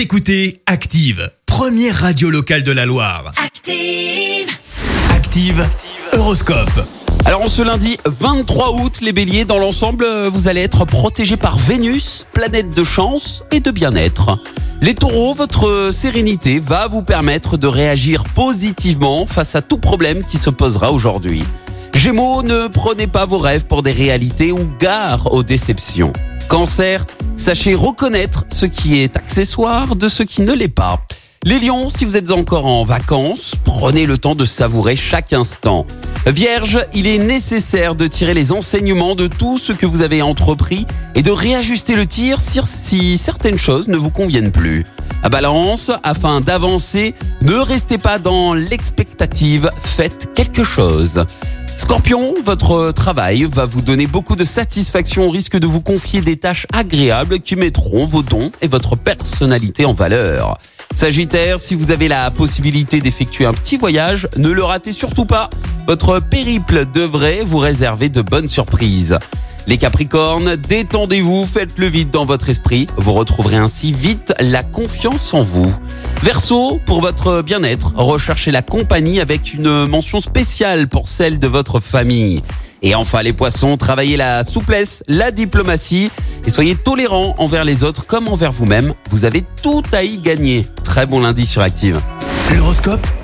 Vous écoutez Active, première radio locale de la Loire. Active. Active, Horoscope. Alors en ce lundi 23 août, les béliers, dans l'ensemble, euh, vous allez être protégés par Vénus, planète de chance et de bien-être. Les taureaux, votre sérénité va vous permettre de réagir positivement face à tout problème qui se posera aujourd'hui. Gémeaux, ne prenez pas vos rêves pour des réalités ou gare aux déceptions. Cancer, sachez reconnaître ce qui est accessoire de ce qui ne l'est pas. Les lions, si vous êtes encore en vacances, prenez le temps de savourer chaque instant. Vierge, il est nécessaire de tirer les enseignements de tout ce que vous avez entrepris et de réajuster le tir si, certaines choses ne vous conviennent plus. À balance, afin d'avancer, ne restez pas dans l'expectative, faites quelque chose. Scorpion, votre travail va vous donner beaucoup de satisfaction au risque de vous confier des tâches agréables qui mettront vos dons et votre personnalité en valeur. Sagittaire, si vous avez la possibilité d'effectuer un petit voyage, ne le ratez surtout pas. Votre périple devrait vous réserver de bonnes surprises. Les Capricornes, détendez-vous, faites le vide dans votre esprit. Vous retrouverez ainsi vite la confiance en vous. Verseau, pour votre bien-être, recherchez la compagnie avec une mention spéciale pour celle de votre famille. Et enfin les poissons, travaillez la souplesse, la diplomatie et soyez tolérants envers les autres comme envers vous-même. Vous avez tout à y gagner. Très bon lundi sur Active. L'horoscope